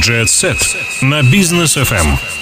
Jet Set на бизнес FM.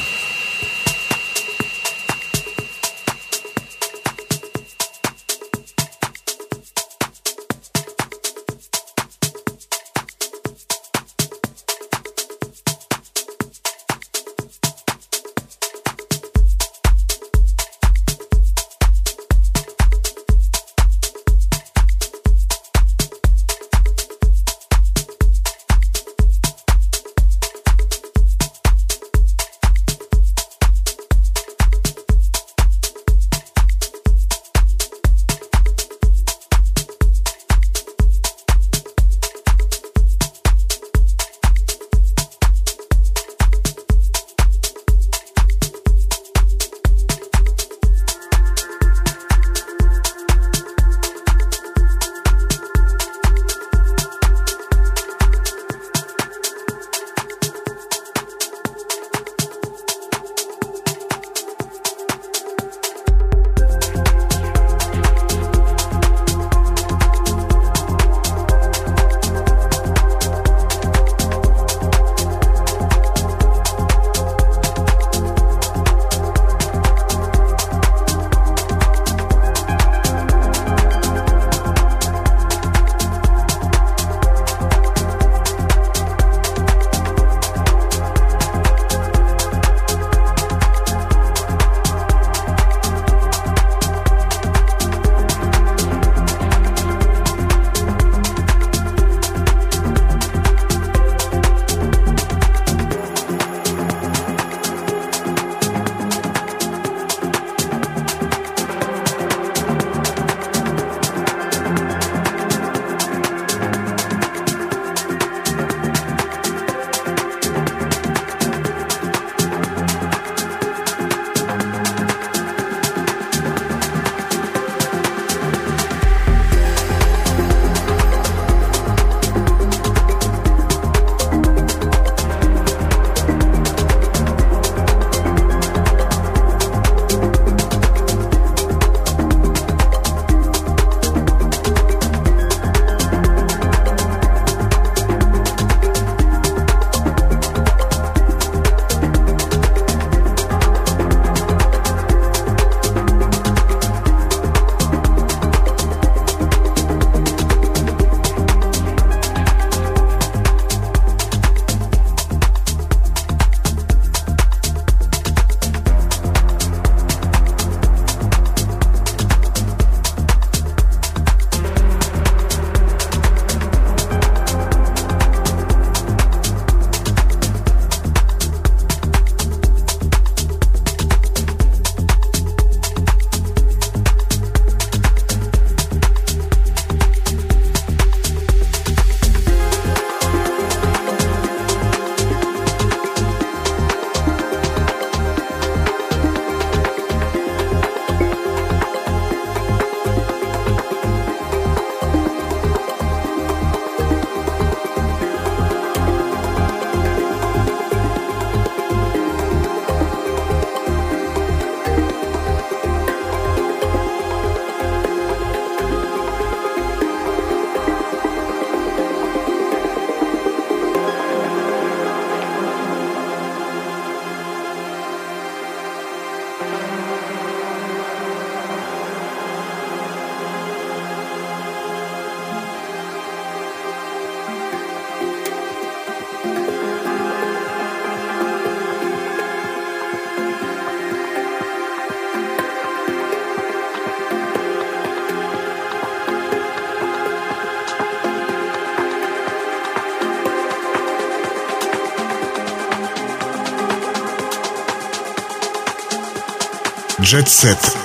Jet Set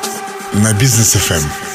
на бизнес FM.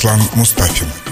Играет Руслан Мустафин.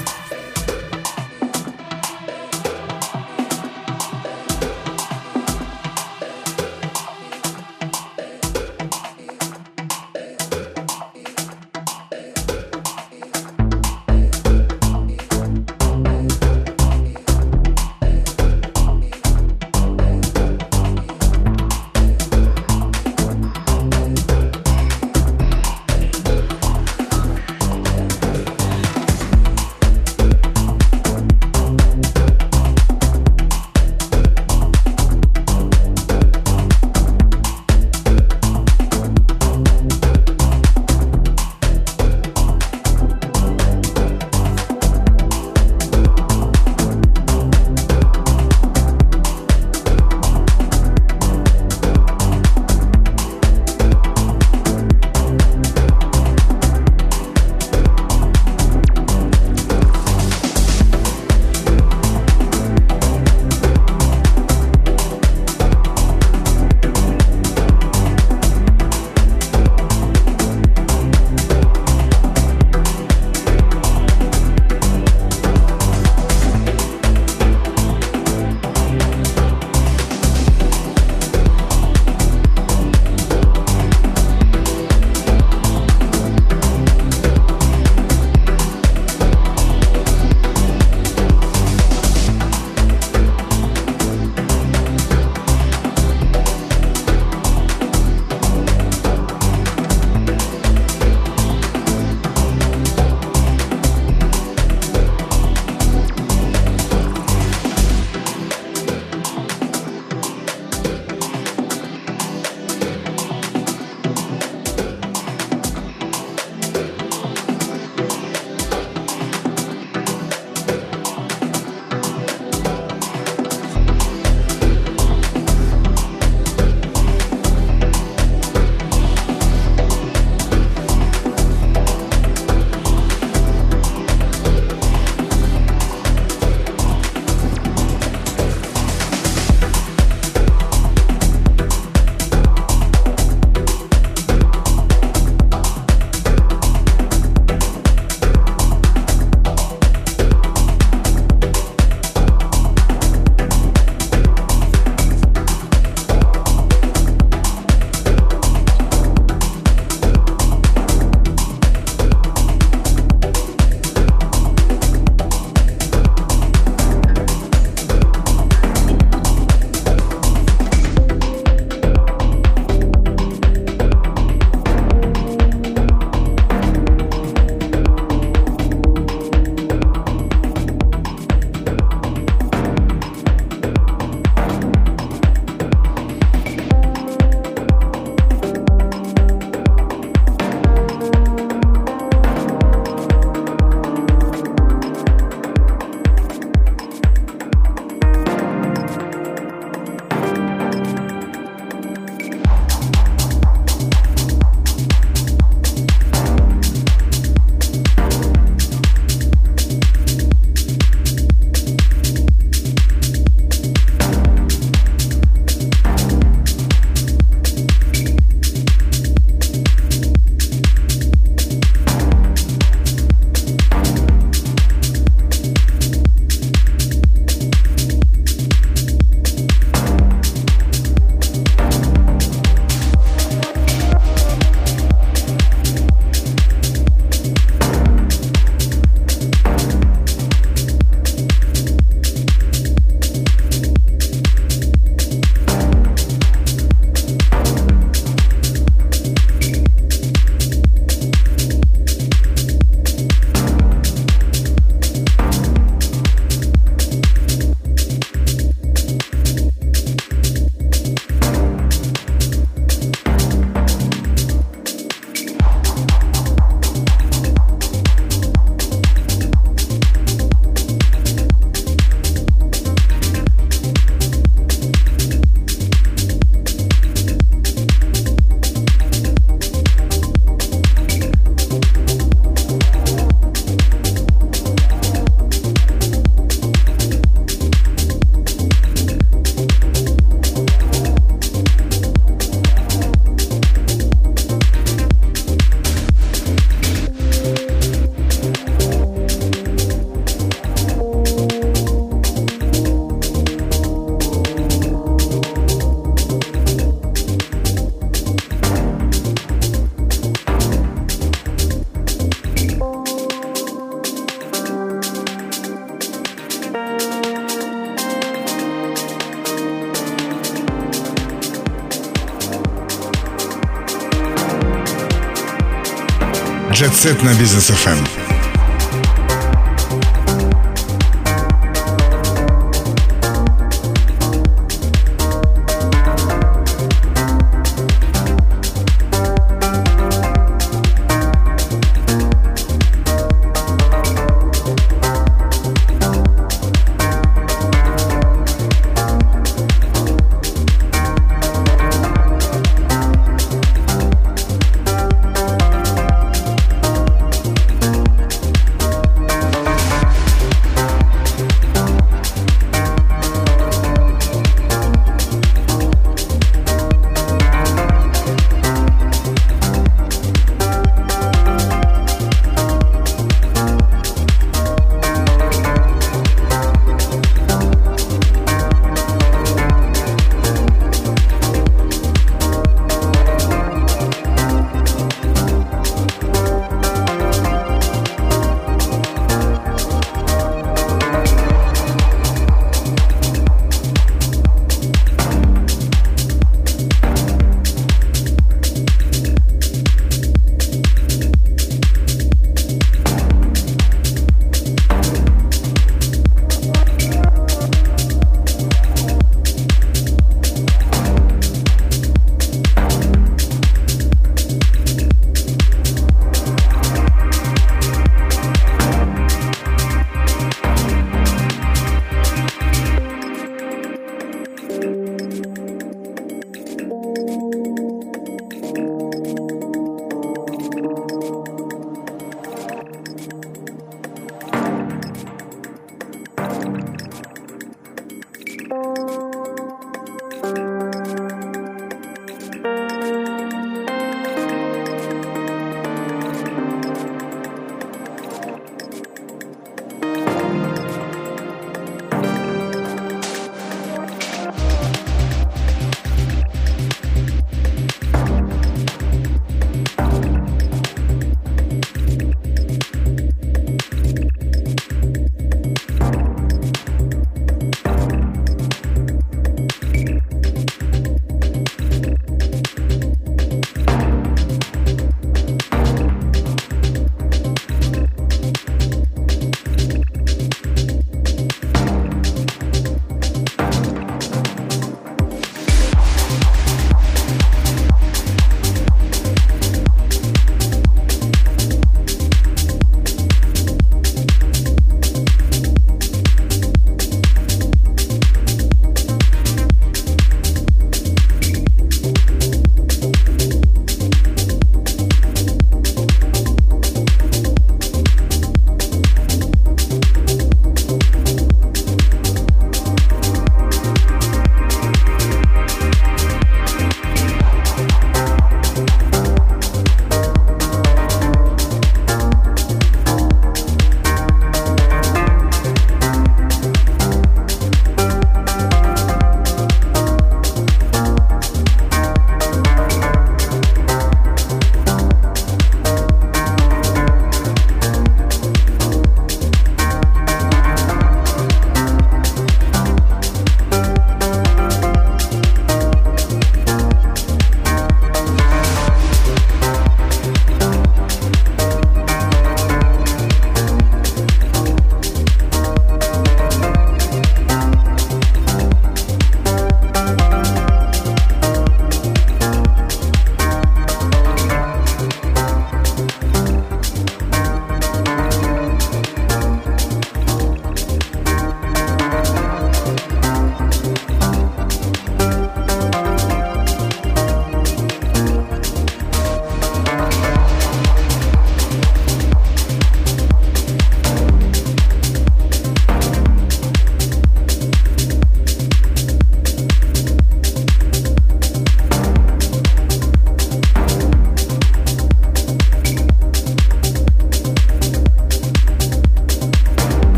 Set на бизнес FM.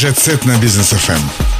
Jet на бизнес FM.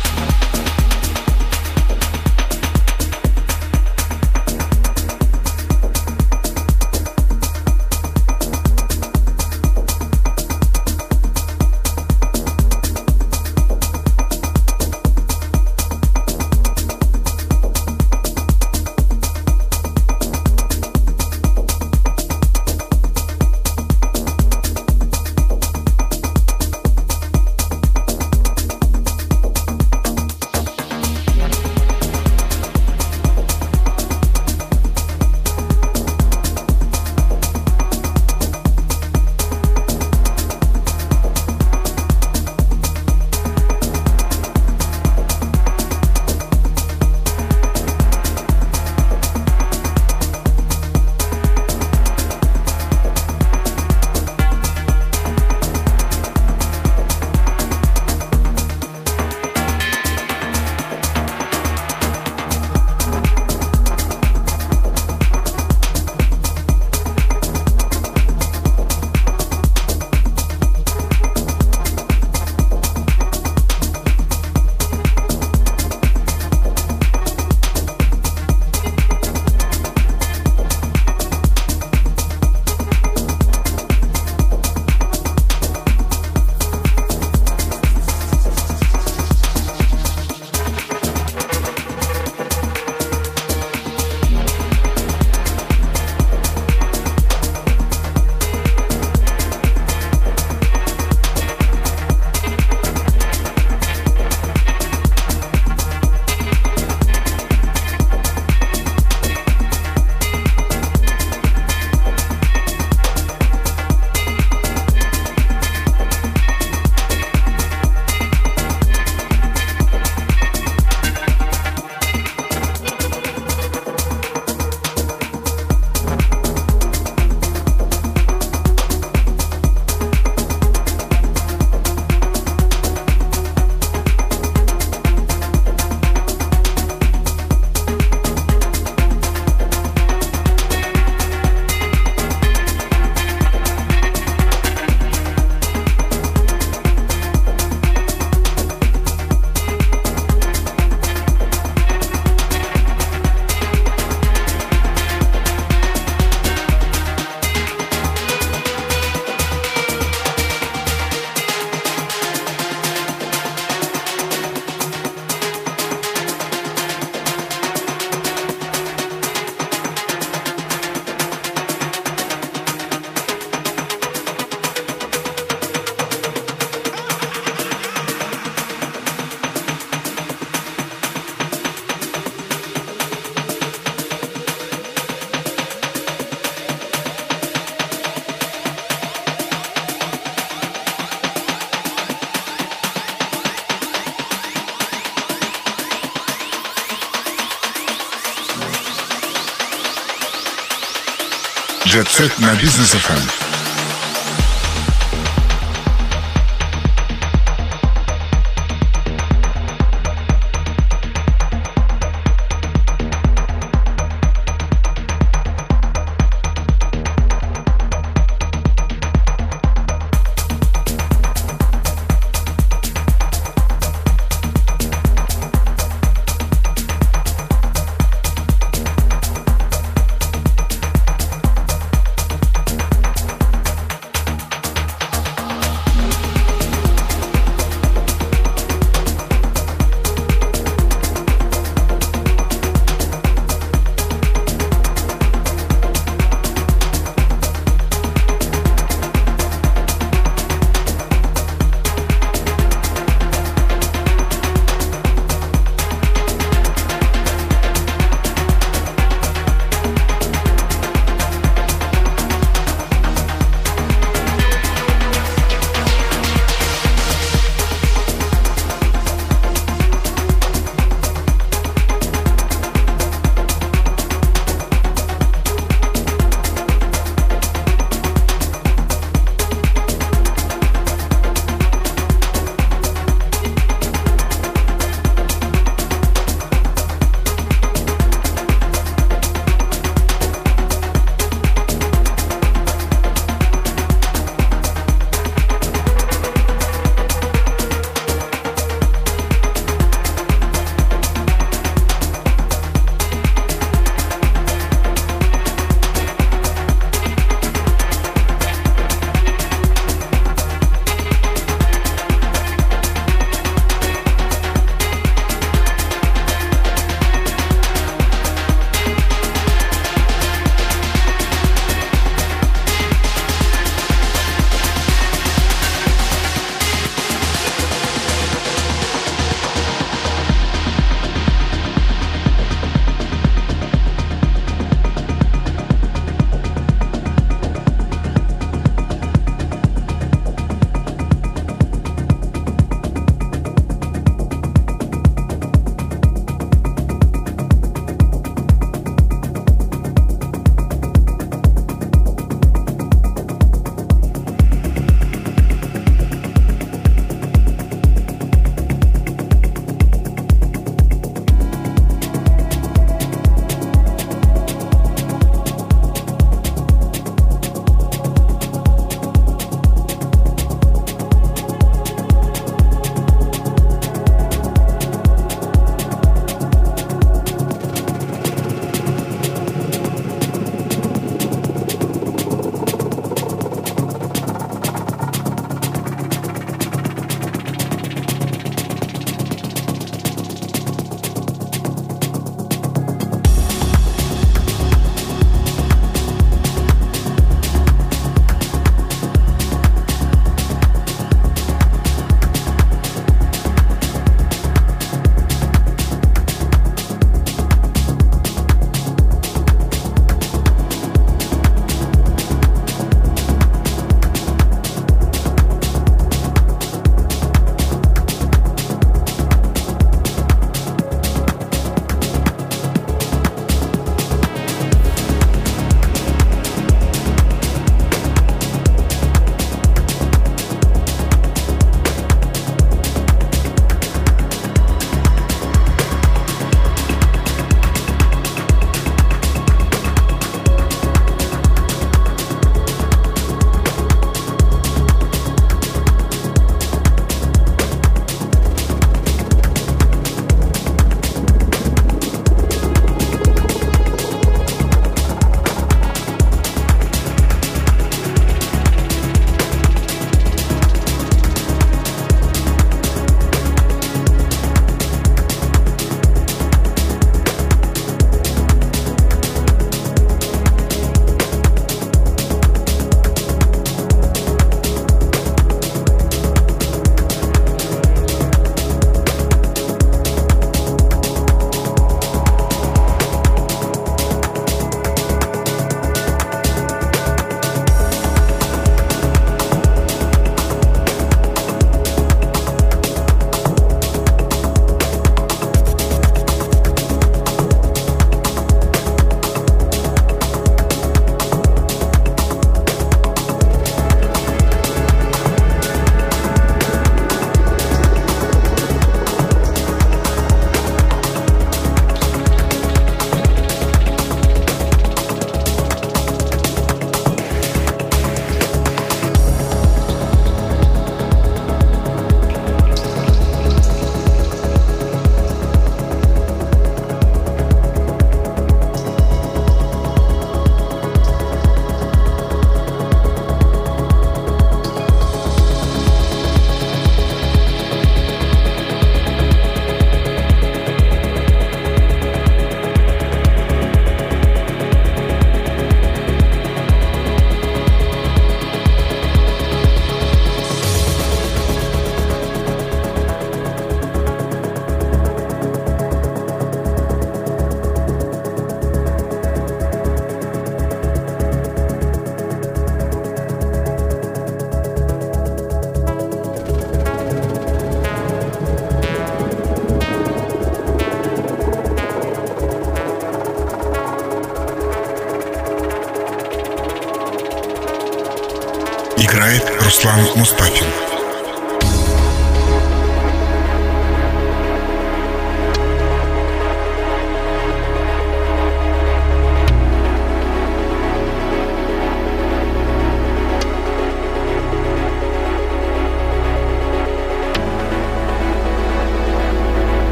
Jet Set на бизнес FM.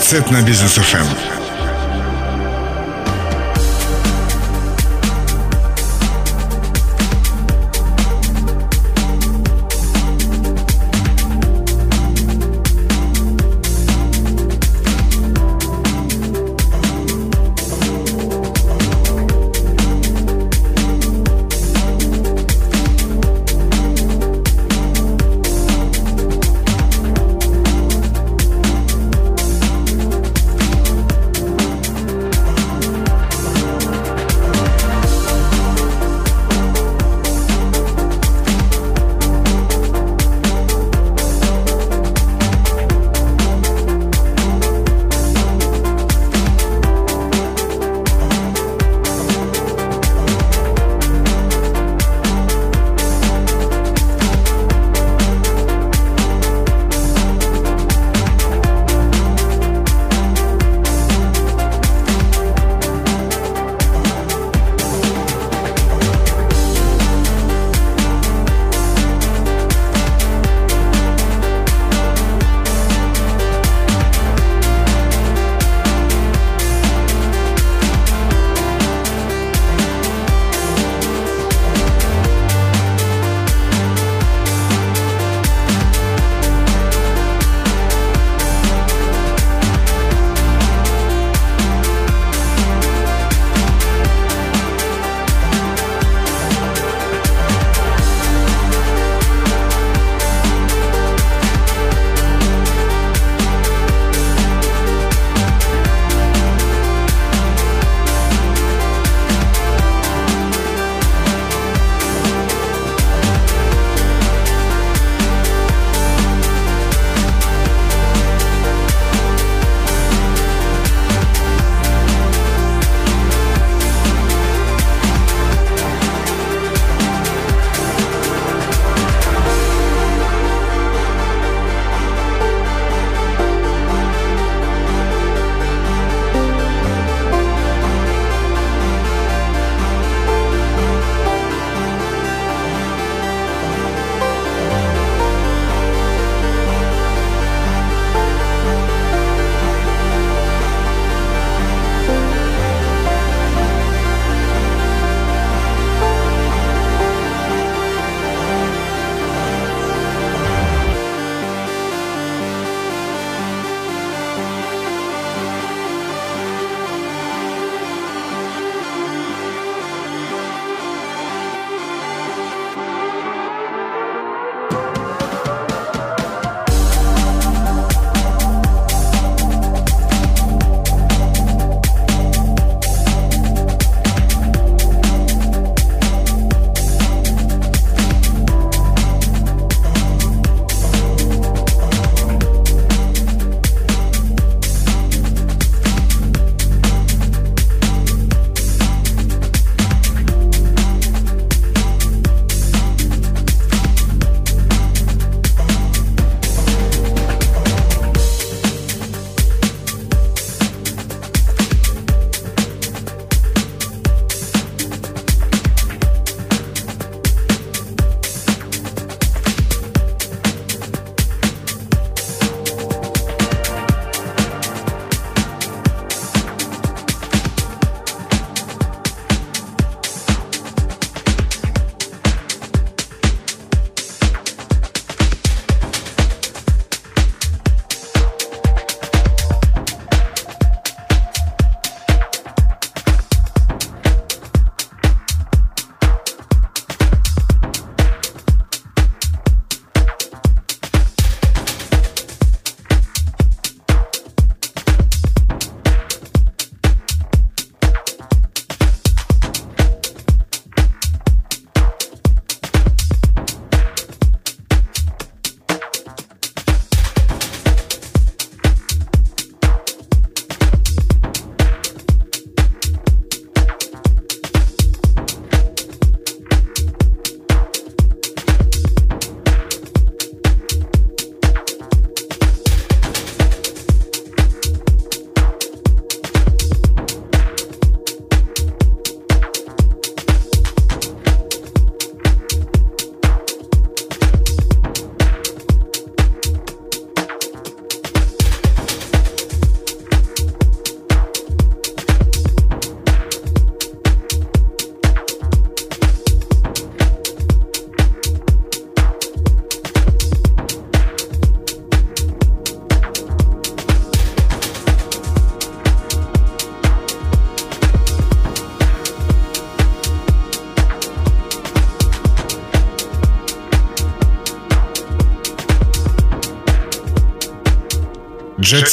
Set на бизнес FM.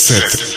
Set.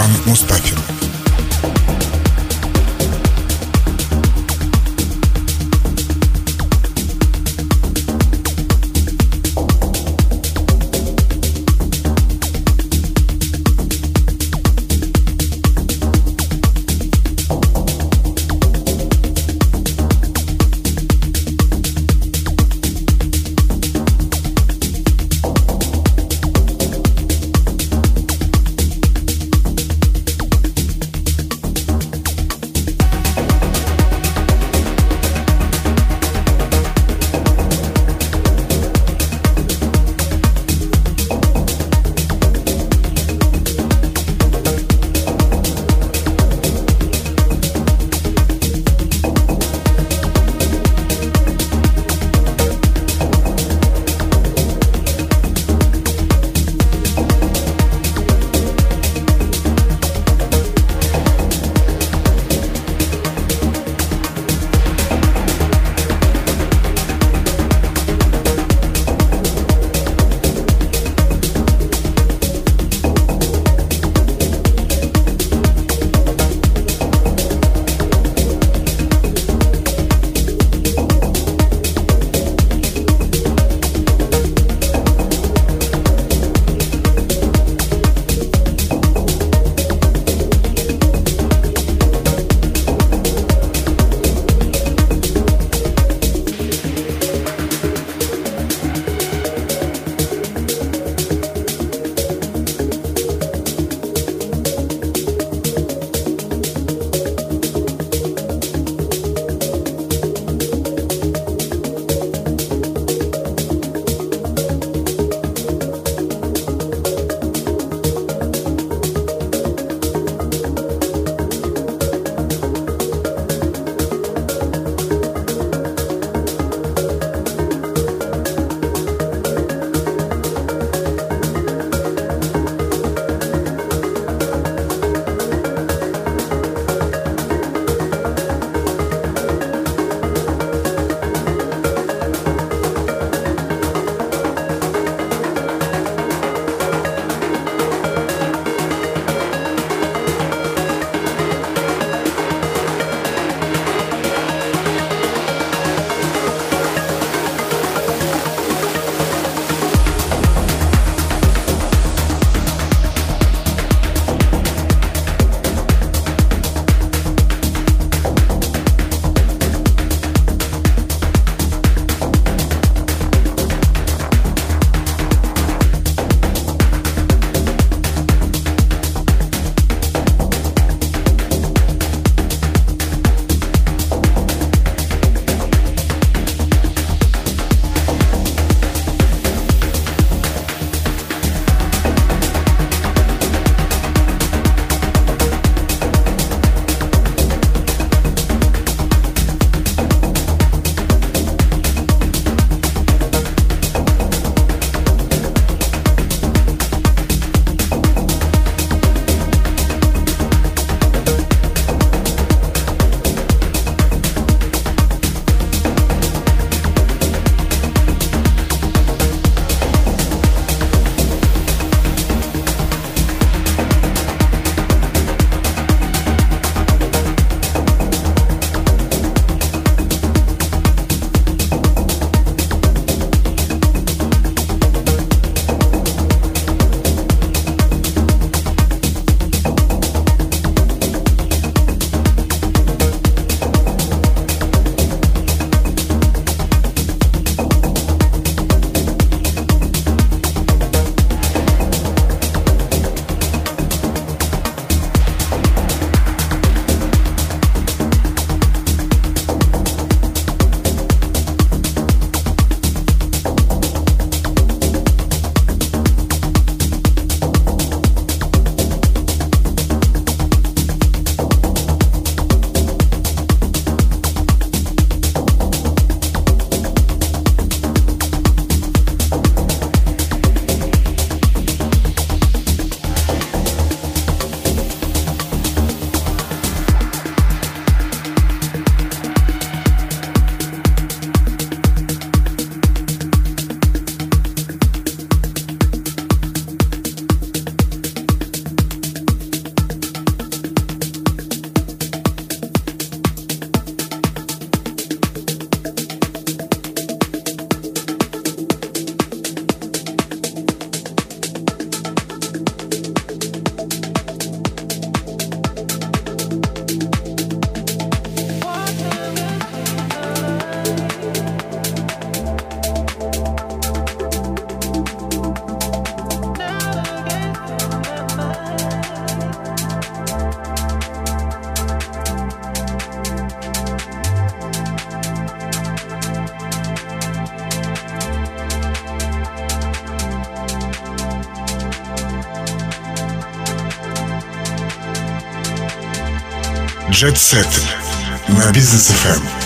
Руслан Мустафин. Jet Set на бизнес FM.